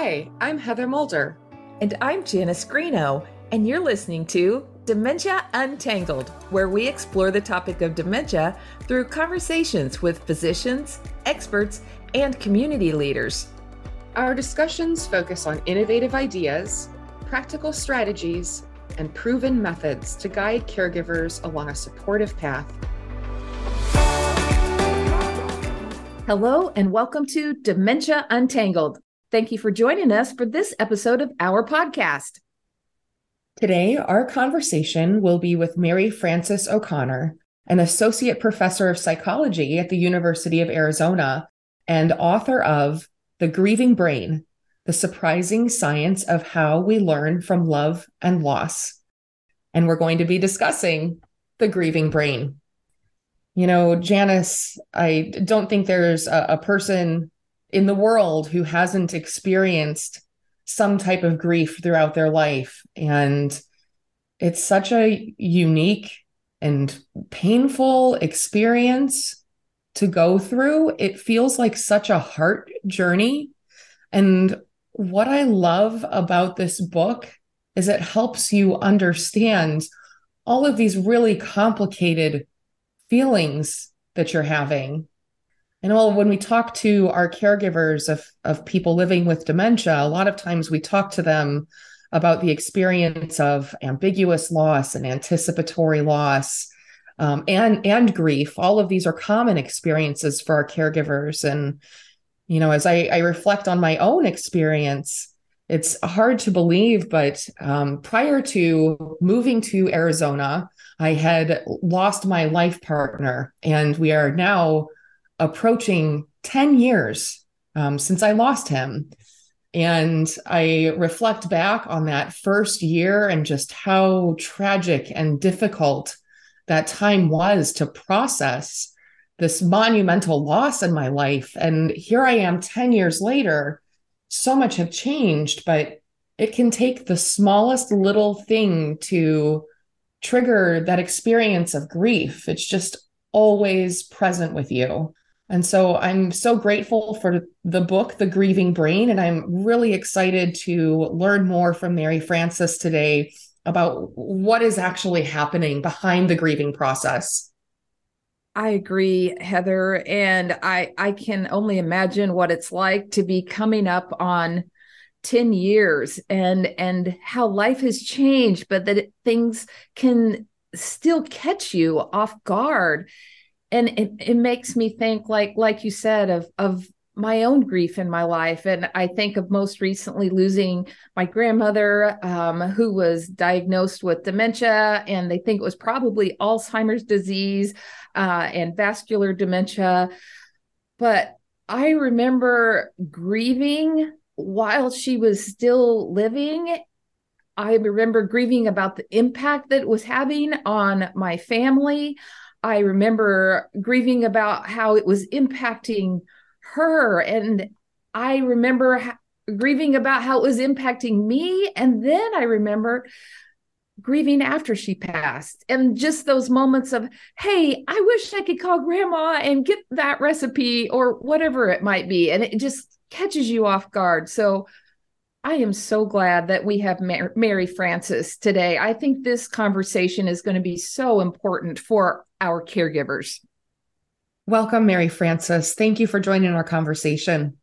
Hi, I'm Heather Mulder. And I'm Janice Greeno, and you're listening to Dementia Untangled, where we explore the topic of dementia through conversations with physicians, experts, and community leaders. Our discussions focus on innovative ideas, practical strategies, and proven methods to guide caregivers along a supportive path. Hello, and welcome to Dementia Untangled. Thank you for joining us for this episode of our podcast. Today, our conversation will be with Mary Frances O'Connor, an associate professor of psychology at the University of Arizona and author of The Grieving Brain The Surprising Science of How We Learn from Love and Loss. And we're going to be discussing the grieving brain. You know, Janice, I don't think there's a, a person in the world who hasn't experienced some type of grief throughout their life. And it's such a unique and painful experience to go through. It feels like such a heart journey. And what I love about this book is it helps you understand all of these really complicated feelings that you're having and well, when we talk to our caregivers of, of people living with dementia, a lot of times we talk to them about the experience of ambiguous loss and anticipatory loss um, and and grief. All of these are common experiences for our caregivers. And you know, as I, I reflect on my own experience, it's hard to believe, but um, prior to moving to Arizona, I had lost my life partner, and we are now approaching 10 years um, since I lost him. And I reflect back on that first year and just how tragic and difficult that time was to process this monumental loss in my life. And here I am 10 years later. So much have changed, but it can take the smallest little thing to trigger that experience of grief. It's just always present with you. And so I'm so grateful for the book, The Grieving Brain. And I'm really excited to learn more from Mary Frances today about what is actually happening behind the grieving process. I agree, Heather. And I, I can only imagine what it's like to be coming up on 10 years and and how life has changed, but that things can still catch you off guard and it, it makes me think like like you said of of my own grief in my life. And i think of most recently losing my grandmother um, who was diagnosed with dementia and they think it was probably alzheimer's disease uh, and vascular dementia. But i remember grieving while she was still living. I remember grieving about the impact that it was having on my family I remember grieving about how it was impacting her. And I remember ha- grieving about how it was impacting me. And then I remember grieving after she passed and just those moments of, hey, I wish I could call grandma and get that recipe or whatever it might be. And it just catches you off guard. So I am so glad that we have Mar- Mary Frances today. I think this conversation is going to be so important for our caregivers. Welcome, Mary Frances. Thank you for joining our conversation.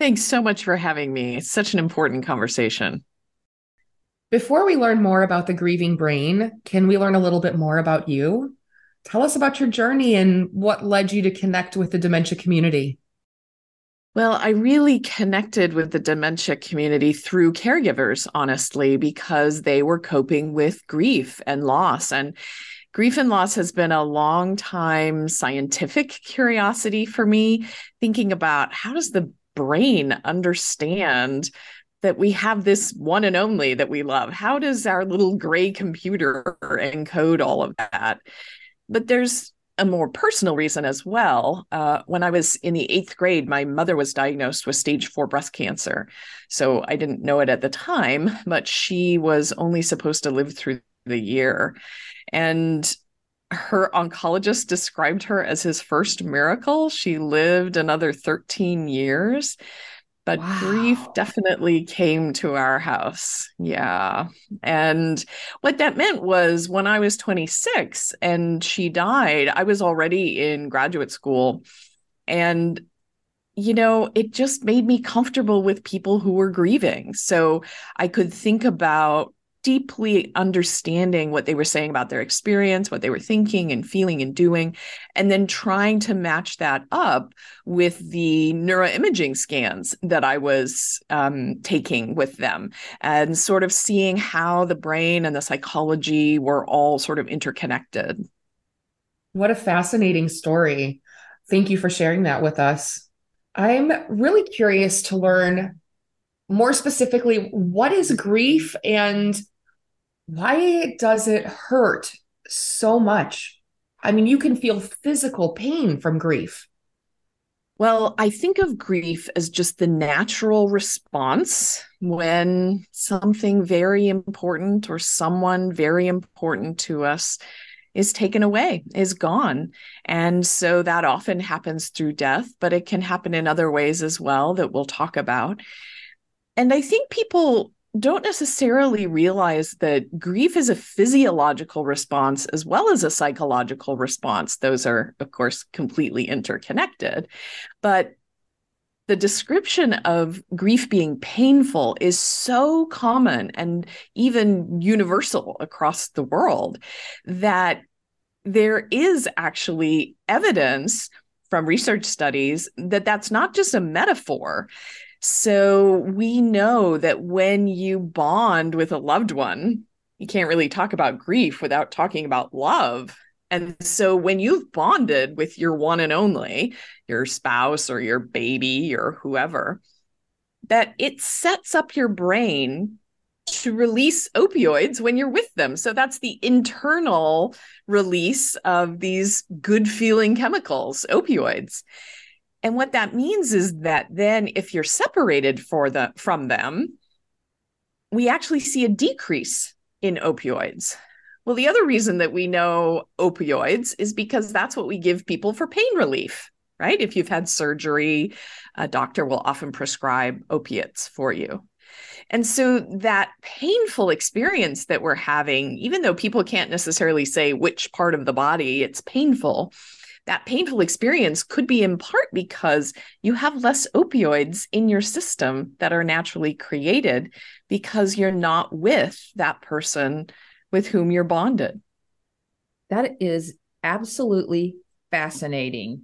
Thanks so much for having me. It's such an important conversation. Before we learn more about the grieving brain, can we learn a little bit more about you? Tell us about your journey and what led you to connect with the dementia community. Well, I really connected with the dementia community through caregivers, honestly, because they were coping with grief and loss. And grief and loss has been a long time scientific curiosity for me, thinking about how does the brain understand that we have this one and only that we love? How does our little gray computer encode all of that? But there's a more personal reason as well. Uh, when I was in the eighth grade, my mother was diagnosed with stage four breast cancer. So I didn't know it at the time, but she was only supposed to live through the year. And her oncologist described her as his first miracle. She lived another 13 years. But wow. grief definitely came to our house. Yeah. And what that meant was when I was 26 and she died, I was already in graduate school. And, you know, it just made me comfortable with people who were grieving. So I could think about deeply understanding what they were saying about their experience, what they were thinking and feeling and doing, and then trying to match that up with the neuroimaging scans that I was um, taking with them and sort of seeing how the brain and the psychology were all sort of interconnected. What a fascinating story. Thank you for sharing that with us. I'm really curious to learn more specifically what is grief and why does it hurt so much? I mean, you can feel physical pain from grief. Well, I think of grief as just the natural response when something very important or someone very important to us is taken away, is gone. And so that often happens through death, but it can happen in other ways as well that we'll talk about. And I think people don't necessarily realize that grief is a physiological response as well as a psychological response. Those are, of course, completely interconnected. But the description of grief being painful is so common and even universal across the world that there is actually evidence from research studies that that's not just a metaphor so we know that when you bond with a loved one, you can't really talk about grief without talking about love. And so when you've bonded with your one and only, your spouse or your baby or whoever, that it sets up your brain to release opioids when you're with them. So that's the internal release of these good feeling chemicals, opioids. And what that means is that then if you're separated for the from them, we actually see a decrease in opioids. Well, the other reason that we know opioids is because that's what we give people for pain relief, right? If you've had surgery, a doctor will often prescribe opiates for you. And so that painful experience that we're having, even though people can't necessarily say which part of the body it's painful, that painful experience could be in part because you have less opioids in your system that are naturally created because you're not with that person with whom you're bonded. That is absolutely fascinating.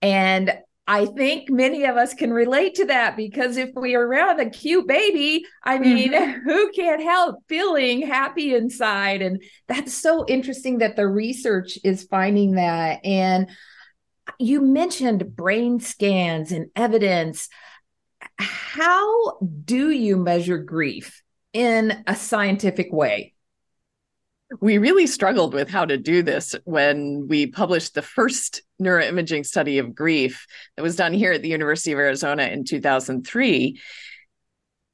And I think many of us can relate to that because if we are around a cute baby, I mean, mm-hmm. who can't help feeling happy inside? And that's so interesting that the research is finding that. And you mentioned brain scans and evidence. How do you measure grief in a scientific way? we really struggled with how to do this when we published the first neuroimaging study of grief that was done here at the University of Arizona in 2003.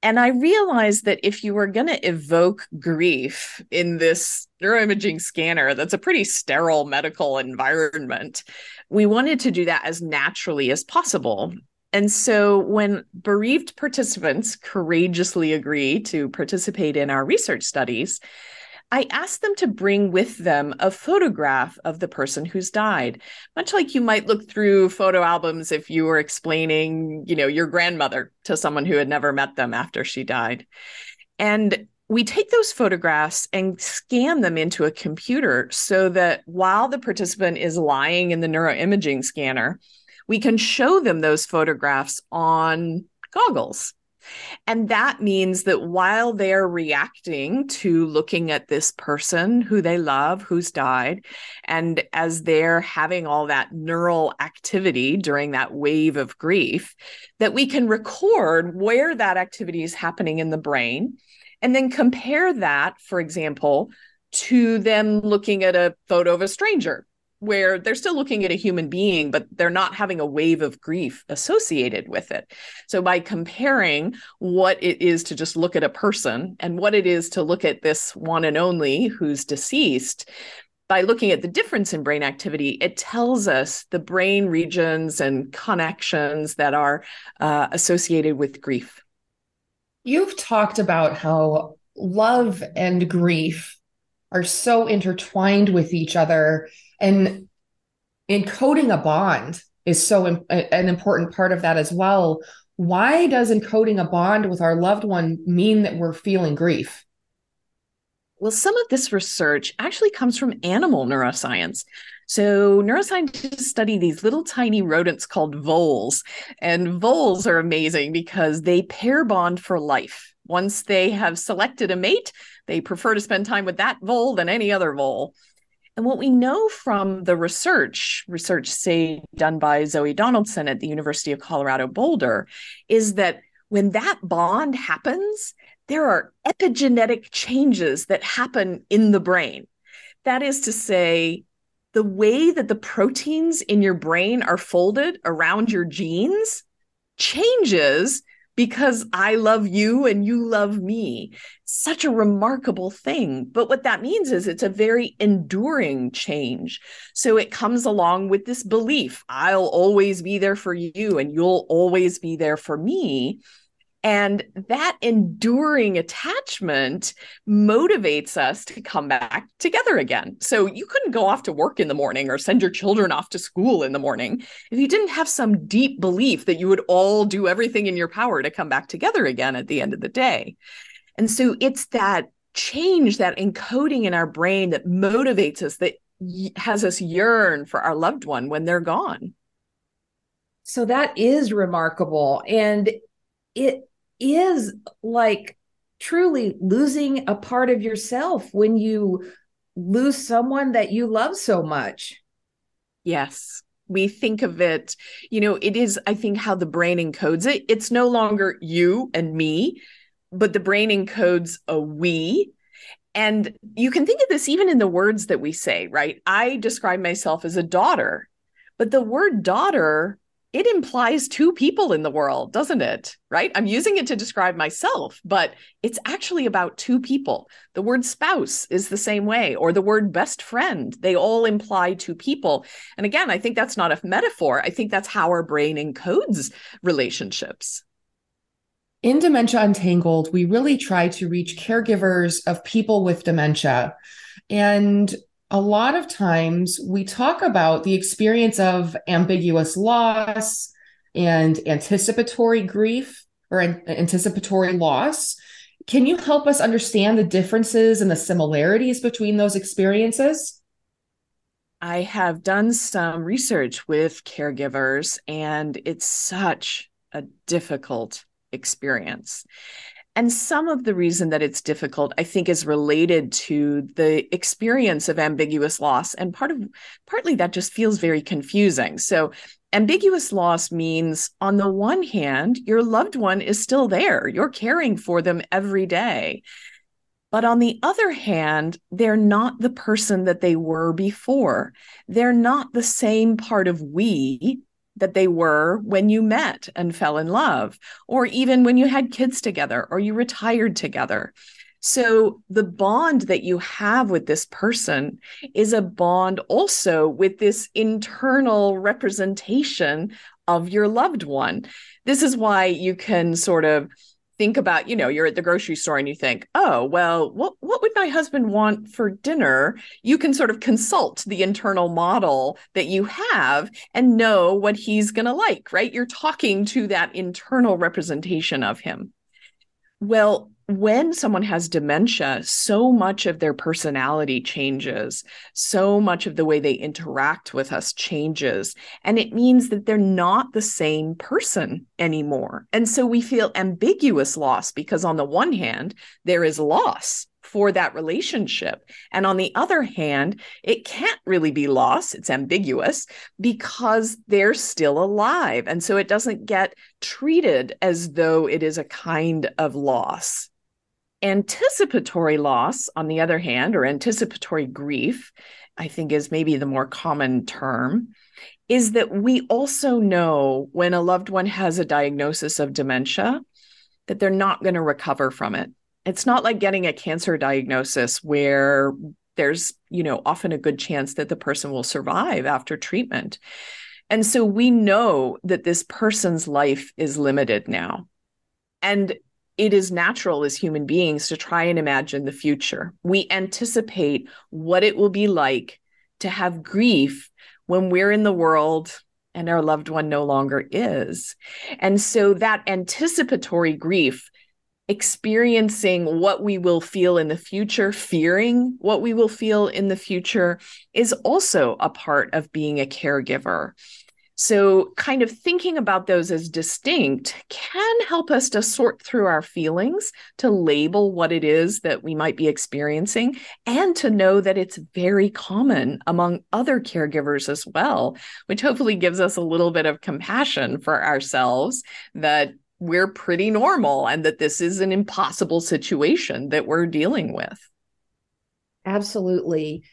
And I realized that if you were going to evoke grief in this neuroimaging scanner, that's a pretty sterile medical environment, we wanted to do that as naturally as possible. And so when bereaved participants courageously agree to participate in our research studies, I asked them to bring with them a photograph of the person who's died, much like you might look through photo albums if you were explaining, you know, your grandmother to someone who had never met them after she died. And we take those photographs and scan them into a computer so that while the participant is lying in the neuroimaging scanner, we can show them those photographs on goggles. And that means that while they're reacting to looking at this person who they love, who's died, and as they're having all that neural activity during that wave of grief, that we can record where that activity is happening in the brain and then compare that, for example, to them looking at a photo of a stranger where they're still looking at a human being, but they're not having a wave of grief associated with it. So, by comparing what it is to just look at a person and what it is to look at this one and only who's deceased, by looking at the difference in brain activity, it tells us the brain regions and connections that are uh, associated with grief. You've talked about how love and grief are so intertwined with each other, and encoding a bond is so an important part of that as well. Why does encoding a bond with our loved one mean that we're feeling grief? Well, some of this research actually comes from animal neuroscience. So, neuroscientists study these little tiny rodents called voles. And voles are amazing because they pair bond for life. Once they have selected a mate, they prefer to spend time with that vole than any other vole. And what we know from the research, research, say, done by Zoe Donaldson at the University of Colorado Boulder, is that when that bond happens, there are epigenetic changes that happen in the brain. That is to say, the way that the proteins in your brain are folded around your genes changes because I love you and you love me. Such a remarkable thing. But what that means is it's a very enduring change. So it comes along with this belief I'll always be there for you and you'll always be there for me. And that enduring attachment motivates us to come back together again. So you couldn't go off to work in the morning or send your children off to school in the morning if you didn't have some deep belief that you would all do everything in your power to come back together again at the end of the day. And so it's that change, that encoding in our brain that motivates us, that has us yearn for our loved one when they're gone. So that is remarkable. And it is like truly losing a part of yourself when you lose someone that you love so much. Yes. We think of it, you know, it is, I think, how the brain encodes it. It's no longer you and me, but the brain encodes a we. And you can think of this even in the words that we say, right? I describe myself as a daughter, but the word daughter it implies two people in the world, doesn't it? Right? I'm using it to describe myself, but it's actually about two people. The word spouse is the same way, or the word best friend. They all imply two people. And again, I think that's not a metaphor. I think that's how our brain encodes relationships. In Dementia Untangled, we really try to reach caregivers of people with dementia. And a lot of times we talk about the experience of ambiguous loss and anticipatory grief or an- anticipatory loss. Can you help us understand the differences and the similarities between those experiences? I have done some research with caregivers, and it's such a difficult experience. And some of the reason that it's difficult, I think, is related to the experience of ambiguous loss. And part of partly that just feels very confusing. So ambiguous loss means on the one hand, your loved one is still there. You're caring for them every day. But on the other hand, they're not the person that they were before. They're not the same part of we that they were when you met and fell in love, or even when you had kids together or you retired together. So, the bond that you have with this person is a bond also with this internal representation of your loved one. This is why you can sort of think about you know you're at the grocery store and you think oh well what what would my husband want for dinner? You can sort of consult the internal model that you have and know what he's going to like right? You're talking to that internal representation of him. Well when someone has dementia, so much of their personality changes. So much of the way they interact with us changes. And it means that they're not the same person anymore. And so we feel ambiguous loss because, on the one hand, there is loss for that relationship. And on the other hand, it can't really be loss, it's ambiguous because they're still alive. And so it doesn't get treated as though it is a kind of loss. Anticipatory loss, on the other hand, or anticipatory grief, I think is maybe the more common term, is that we also know when a loved one has a diagnosis of dementia that they're not going to recover from it. It's not like getting a cancer diagnosis where there's, you know, often a good chance that the person will survive after treatment. And so we know that this person's life is limited now. And it is natural as human beings to try and imagine the future. We anticipate what it will be like to have grief when we're in the world and our loved one no longer is. And so that anticipatory grief, experiencing what we will feel in the future, fearing what we will feel in the future, is also a part of being a caregiver. So, kind of thinking about those as distinct can help us to sort through our feelings, to label what it is that we might be experiencing, and to know that it's very common among other caregivers as well, which hopefully gives us a little bit of compassion for ourselves that we're pretty normal and that this is an impossible situation that we're dealing with. Absolutely.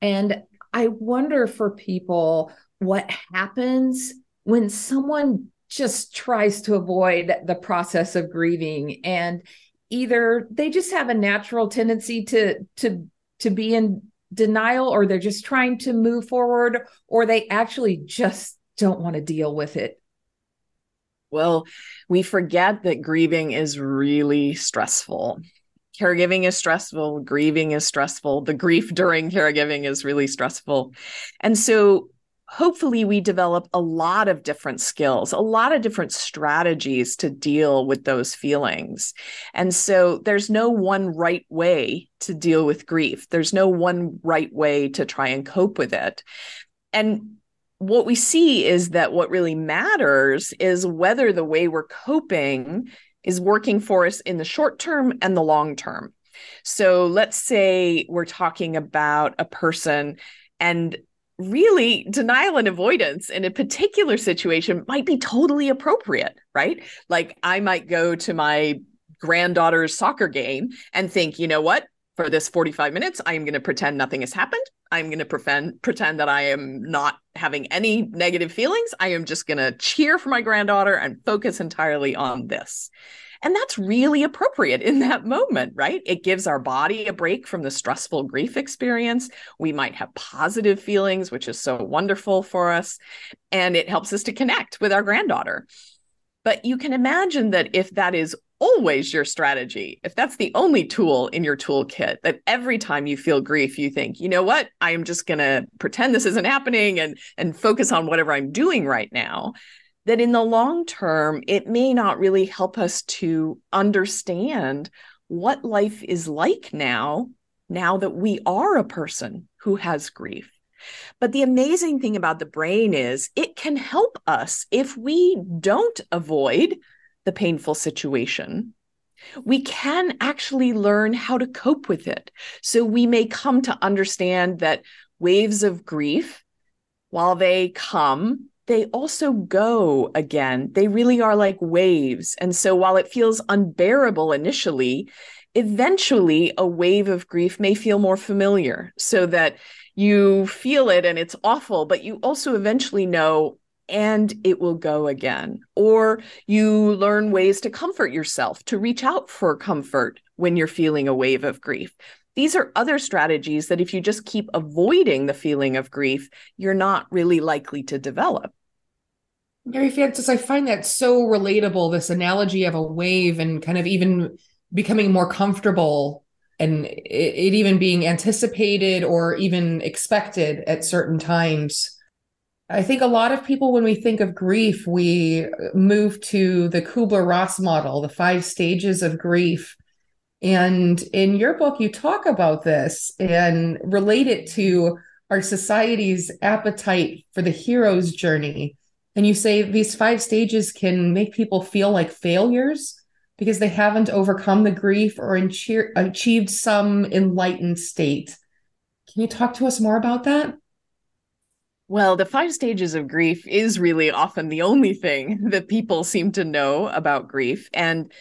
And I wonder for people what happens when someone just tries to avoid the process of grieving and either they just have a natural tendency to to to be in denial or they're just trying to move forward or they actually just don't want to deal with it. Well we forget that grieving is really stressful. Caregiving is stressful grieving is stressful the grief during caregiving is really stressful. And so hopefully we develop a lot of different skills, a lot of different strategies to deal with those feelings. And so there's no one right way to deal with grief. There's no one right way to try and cope with it. And what we see is that what really matters is whether the way we're coping is working for us in the short term and the long term. So let's say we're talking about a person and really denial and avoidance in a particular situation might be totally appropriate, right? Like I might go to my granddaughter's soccer game and think, you know what? For this 45 minutes, I am going to pretend nothing has happened. I'm going to pretend pretend that I am not having any negative feelings. I am just going to cheer for my granddaughter and focus entirely on this. And that's really appropriate in that moment, right? It gives our body a break from the stressful grief experience. We might have positive feelings, which is so wonderful for us. And it helps us to connect with our granddaughter. But you can imagine that if that is always your strategy, if that's the only tool in your toolkit, that every time you feel grief, you think, you know what, I am just going to pretend this isn't happening and and focus on whatever I'm doing right now that in the long term, it may not really help us to understand what life is like now, now that we are a person who has grief. But the amazing thing about the brain is it can help us if we don't avoid the painful situation. We can actually learn how to cope with it. So we may come to understand that waves of grief, while they come, they also go again. They really are like waves. And so while it feels unbearable initially, eventually a wave of grief may feel more familiar so that you feel it and it's awful, but you also eventually know and it will go again. Or you learn ways to comfort yourself, to reach out for comfort when you're feeling a wave of grief. These are other strategies that if you just keep avoiding the feeling of grief, you're not really likely to develop. Mary Frances, I find that so relatable, this analogy of a wave and kind of even becoming more comfortable and it, it, even being anticipated or even expected at certain times. I think a lot of people, when we think of grief, we move to the Kubler Ross model, the five stages of grief. And in your book, you talk about this and relate it to our society's appetite for the hero's journey and you say these five stages can make people feel like failures because they haven't overcome the grief or achieved some enlightened state. Can you talk to us more about that? Well, the five stages of grief is really often the only thing that people seem to know about grief. And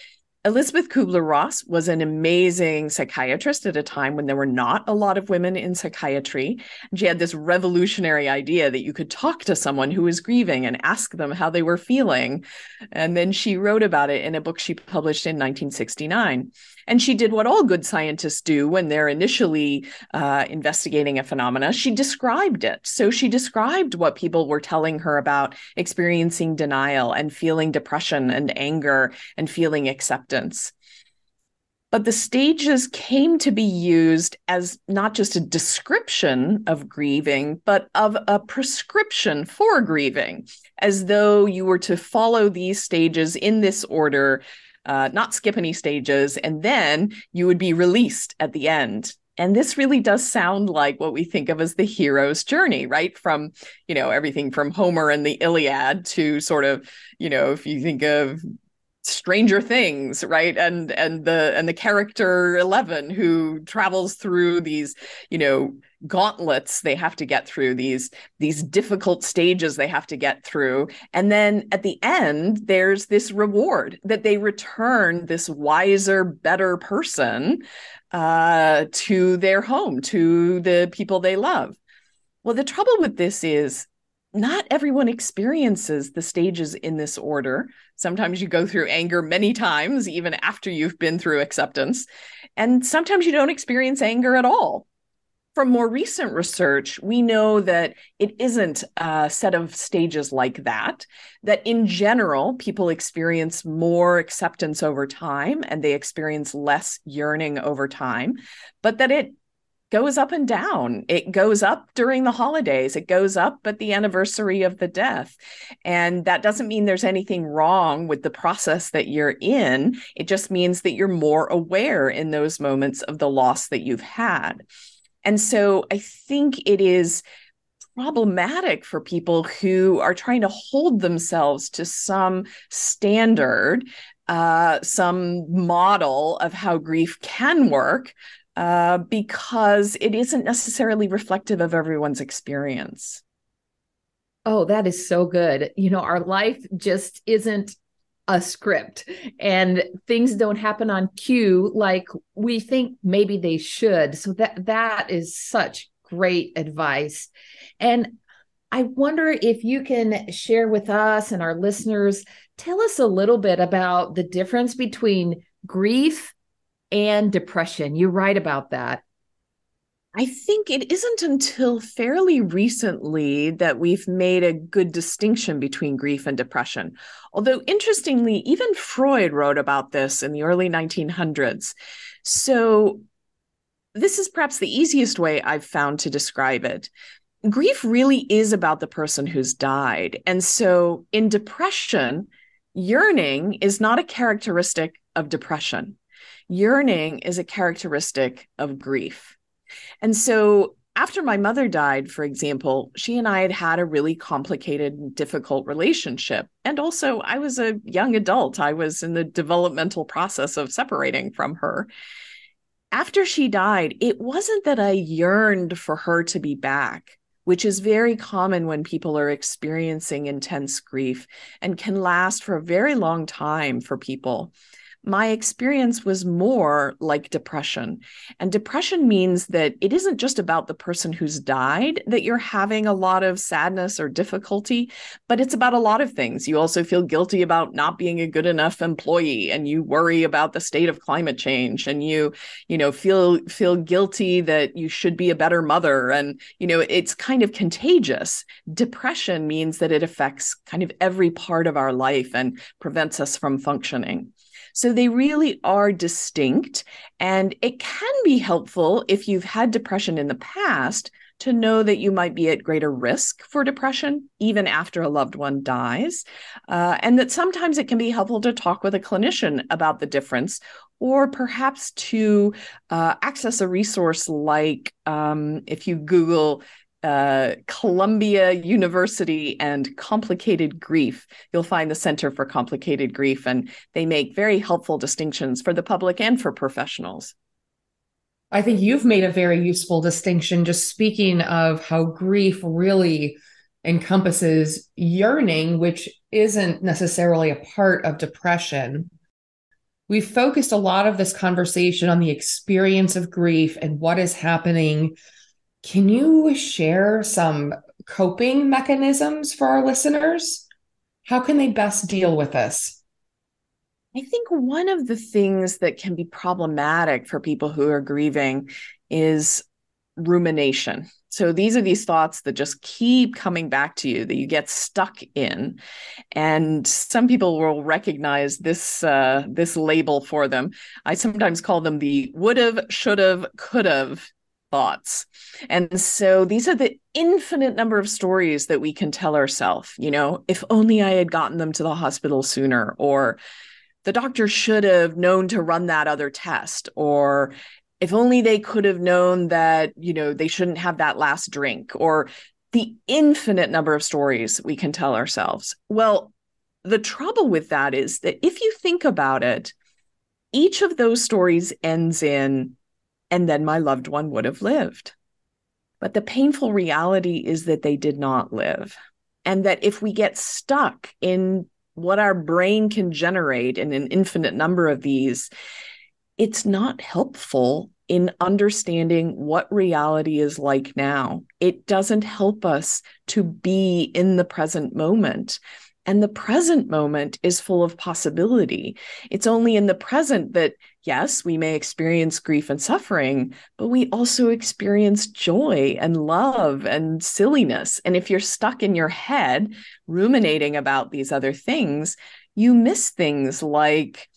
Elisabeth Kubler Ross was an amazing psychiatrist at a time when there were not a lot of women in psychiatry. She had this revolutionary idea that you could talk to someone who was grieving and ask them how they were feeling. And then she wrote about it in a book she published in 1969. And she did what all good scientists do when they're initially uh, investigating a phenomena. She described it. So she described what people were telling her about experiencing denial and feeling depression and anger and feeling acceptance. But the stages came to be used as not just a description of grieving, but of a prescription for grieving, as though you were to follow these stages in this order uh, not skip any stages, and then you would be released at the end. And this really does sound like what we think of as the hero's journey, right? From, you know, everything from Homer and the Iliad to sort of, you know, if you think of Stranger Things, right? And and the and the character Eleven who travels through these, you know, gauntlets they have to get through these these difficult stages they have to get through and then at the end there's this reward that they return this wiser better person uh, to their home to the people they love well the trouble with this is not everyone experiences the stages in this order. Sometimes you go through anger many times, even after you've been through acceptance. And sometimes you don't experience anger at all from more recent research, we know that it isn't a set of stages like that, that in general, people experience more acceptance over time and they experience less yearning over time, but that it goes up and down. It goes up during the holidays, it goes up at the anniversary of the death. And that doesn't mean there's anything wrong with the process that you're in. It just means that you're more aware in those moments of the loss that you've had. And so I think it is problematic for people who are trying to hold themselves to some standard, uh, some model of how grief can work, uh, because it isn't necessarily reflective of everyone's experience. Oh, that is so good. You know, our life just isn't a script and things don't happen on cue like we think maybe they should so that that is such great advice and i wonder if you can share with us and our listeners tell us a little bit about the difference between grief and depression you write about that I think it isn't until fairly recently that we've made a good distinction between grief and depression. Although, interestingly, even Freud wrote about this in the early 1900s. So, this is perhaps the easiest way I've found to describe it. Grief really is about the person who's died. And so, in depression, yearning is not a characteristic of depression, yearning is a characteristic of grief. And so after my mother died, for example, she and I had had a really complicated difficult relationship. And also, I was a young adult. I was in the developmental process of separating from her. After she died, it wasn't that I yearned for her to be back, which is very common when people are experiencing intense grief and can last for a very long time for people my experience was more like depression. And depression means that it isn't just about the person who's died that you're having a lot of sadness or difficulty, but it's about a lot of things. You also feel guilty about not being a good enough employee and you worry about the state of climate change and you, you know, feel feel guilty that you should be a better mother and, you know, it's kind of contagious. Depression means that it affects kind of every part of our life and prevents us from functioning. So they really are distinct. And it can be helpful if you've had depression in the past to know that you might be at greater risk for depression even after a loved one dies. Uh, and that sometimes it can be helpful to talk with a clinician about the difference or perhaps to uh, access a resource like um, if you Google uh, Columbia University and Complicated Grief. You'll find the Center for Complicated Grief, and they make very helpful distinctions for the public and for professionals. I think you've made a very useful distinction, just speaking of how grief really encompasses yearning, which isn't necessarily a part of depression. we've focused a lot of this conversation on the experience of grief and what is happening. Can you share some coping mechanisms for our listeners? How can they best deal with this? I think one of the things that can be problematic for people who are grieving is rumination. So these are these thoughts that just keep coming back to you that you get stuck in. And some people will recognize this uh, this label for them. I sometimes call them the would have, should have, could have thoughts. And so these are the infinite number of stories that we can tell ourselves, you know, if only I had gotten them to the hospital sooner or the doctor should have known to run that other test or if only they could have known that you know they shouldn't have that last drink or the infinite number of stories we can tell ourselves well the trouble with that is that if you think about it each of those stories ends in and then my loved one would have lived but the painful reality is that they did not live and that if we get stuck in what our brain can generate in an infinite number of these, it's not helpful in understanding what reality is like now. It doesn't help us to be in the present moment. And the present moment is full of possibility. It's only in the present that, yes, we may experience grief and suffering, but we also experience joy and love and silliness. And if you're stuck in your head ruminating about these other things, you miss things like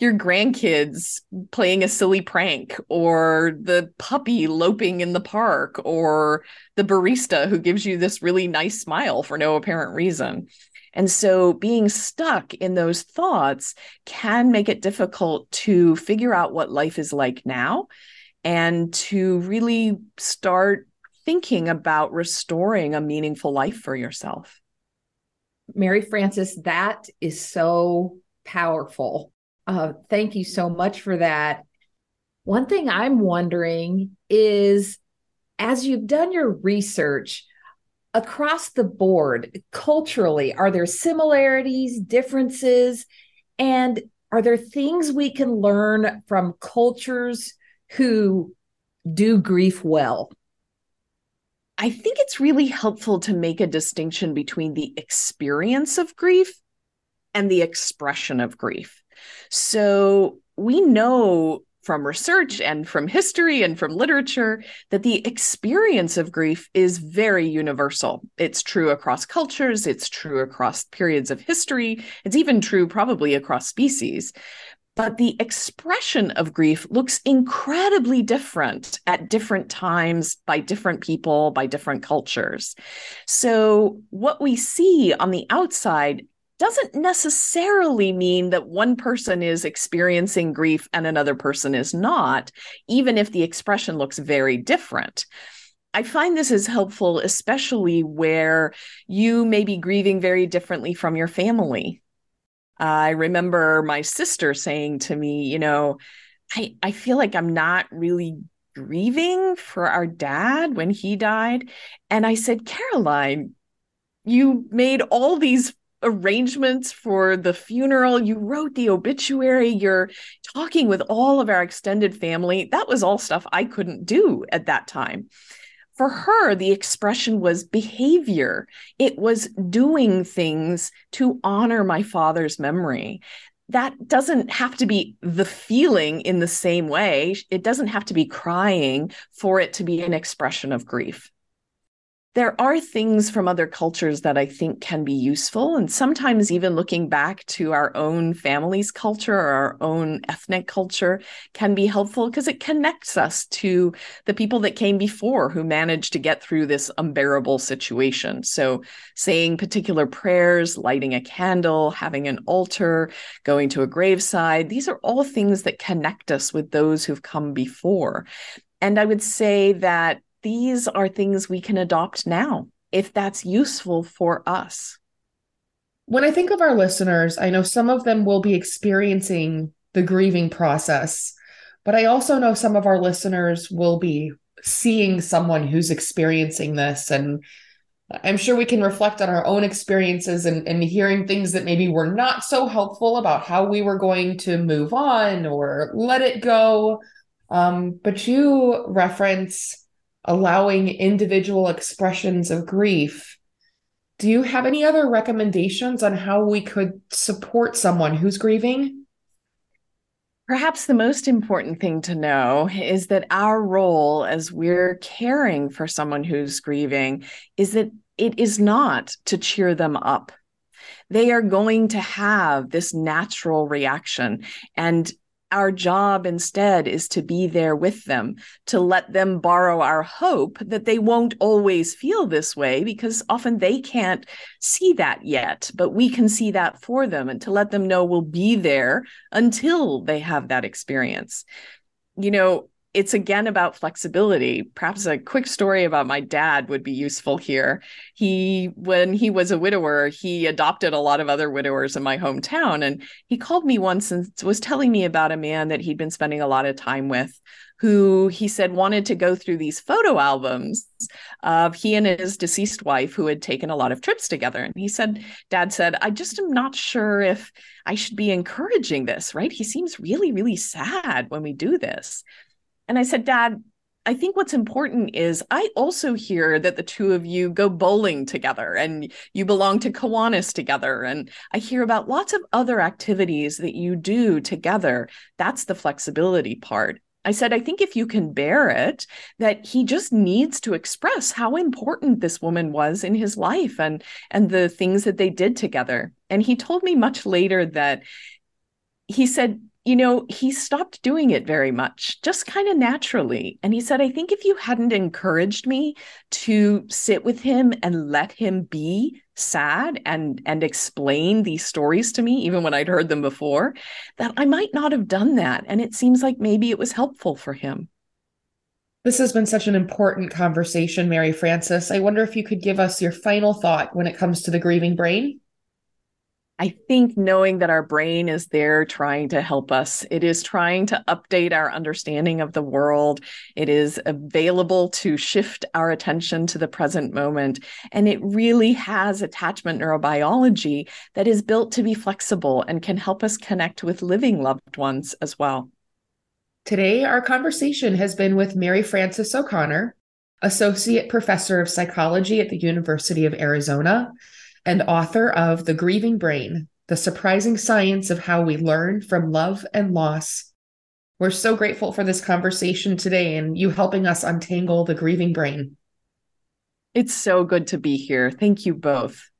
your grandkids playing a silly prank or the puppy loping in the park or the barista who gives you this really nice smile for no apparent reason. And so being stuck in those thoughts can make it difficult to figure out what life is like now and to really start thinking about restoring a meaningful life for yourself. Mary Frances, that is so powerful. Uh, thank you so much for that. One thing I'm wondering is as you've done your research, across the board, culturally, are there similarities, differences? And are there things we can learn from cultures who do grief well? I think it's really helpful to make a distinction between the experience of grief and the expression of grief. So we know from research and from history and from literature that the experience of grief is very universal. It's true across cultures, it's true across periods of history, it's even true probably across species. But the expression of grief looks incredibly different at different times by different people, by different cultures. So, what we see on the outside doesn't necessarily mean that one person is experiencing grief and another person is not, even if the expression looks very different. I find this is helpful, especially where you may be grieving very differently from your family. I remember my sister saying to me, you know, I, I feel like I'm not really grieving for our dad when he died. And I said, Caroline, you made all these arrangements for the funeral. You wrote the obituary. You're talking with all of our extended family. That was all stuff I couldn't do at that time. For her, the expression was behavior. It was doing things to honor my father's memory. That doesn't have to be the feeling in the same way. It doesn't have to be crying for it to be an expression of grief there are things from other cultures that I think can be useful. And sometimes even looking back to our own family's culture or our own ethnic culture can be helpful because it connects us to the people that came before who managed to get through this unbearable situation. So saying particular prayers, lighting a candle, having an altar, going to a graveside, these are all things that connect us with those who've come before. And I would say that these are things we can adopt now if that's useful for us. When I think of our listeners, I know some of them will be experiencing the grieving process, but I also know some of our listeners will be seeing someone who's experiencing this and I'm sure we can reflect on our own experiences and, and hearing things that maybe were not so helpful about how we were going to move on or let it go. Um, but you reference allowing individual expressions of grief. Do you have any other recommendations on how we could support someone who's grieving? Perhaps the most important thing to know is that our role as we're caring for someone who's grieving is that it is not to cheer them up. They are going to have this natural reaction. And our job instead is to be there with them, to let them borrow our hope that they won't always feel this way because often they can't see that yet, but we can see that for them and to let them know we'll be there until they have that experience. You know, it's again about flexibility. Perhaps a quick story about my dad would be useful here. He, when he was a widower, he adopted a lot of other widowers in my hometown. And he called me once and was telling me about a man that he'd been spending a lot of time with who he said wanted to go through these photo albums of he and his deceased wife who had taken a lot of trips together. And he said, Dad said, I just am not sure if I should be encouraging this, right? He seems really, really sad when we do this. And I said, Dad, I think what's important is I also hear that the two of you go bowling together and you belong to Kiwanis together. And I hear about lots of other activities that you do together. That's the flexibility part. I said, I think if you can bear it, that he just needs to express how important this woman was in his life and and the things that they did together. And he told me much later that he said, you know, he stopped doing it very much, just kind of naturally. And he said, I think if you hadn't encouraged me to sit with him and let him be sad and and explain these stories to me, even when I'd heard them before, that I might not have done that. And it seems like maybe it was helpful for him. This has been such an important conversation, Mary Frances. I wonder if you could give us your final thought when it comes to the grieving brain. I think knowing that our brain is there trying to help us, it is trying to update our understanding of the world. It is available to shift our attention to the present moment. And it really has attachment neurobiology that is built to be flexible and can help us connect with living loved ones as well. Today, our conversation has been with Mary Frances O'Connor, Associate Professor of Psychology at the University of Arizona and author of The Grieving Brain The Surprising Science of How We Learn from Love and Loss. We're so grateful for this conversation today and you helping us untangle the grieving brain. It's so good to be here. Thank you both.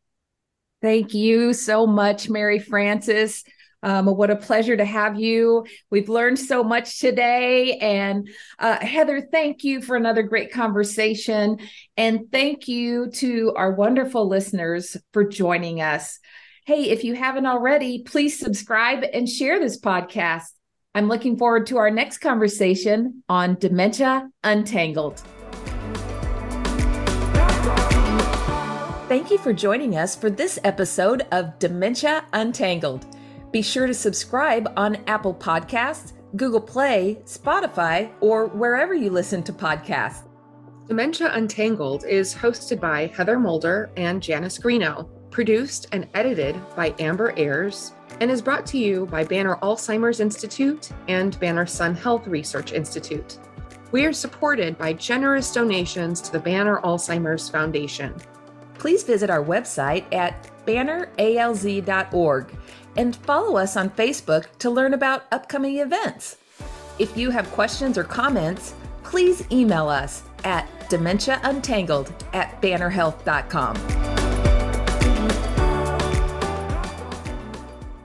Thank you so much, Mary Frances. Um, what a pleasure to have you. We've learned so much today. And uh, Heather, thank you for another great conversation. And thank you to our wonderful listeners for joining us. Hey, if you haven't already, please subscribe and share this podcast. I'm looking forward to our next conversation on Dementia Untangled. Thank you for joining us for this episode of Dementia Untangled. Be sure to subscribe on Apple Podcasts, Google Play, Spotify, or wherever you listen to podcasts. Dementia Untangled is hosted by Heather Mulder and Janice Greeno, produced and edited by Amber Ayers, and is brought to you by Banner Alzheimer's Institute and Banner Sun Health Research Institute. We are supported by generous donations to the Banner Alzheimer's Foundation. Please visit our website at banneralz.org and follow us on Facebook to learn about upcoming events. If you have questions or comments, please email us at dementiauntangled at bannerhealth.com.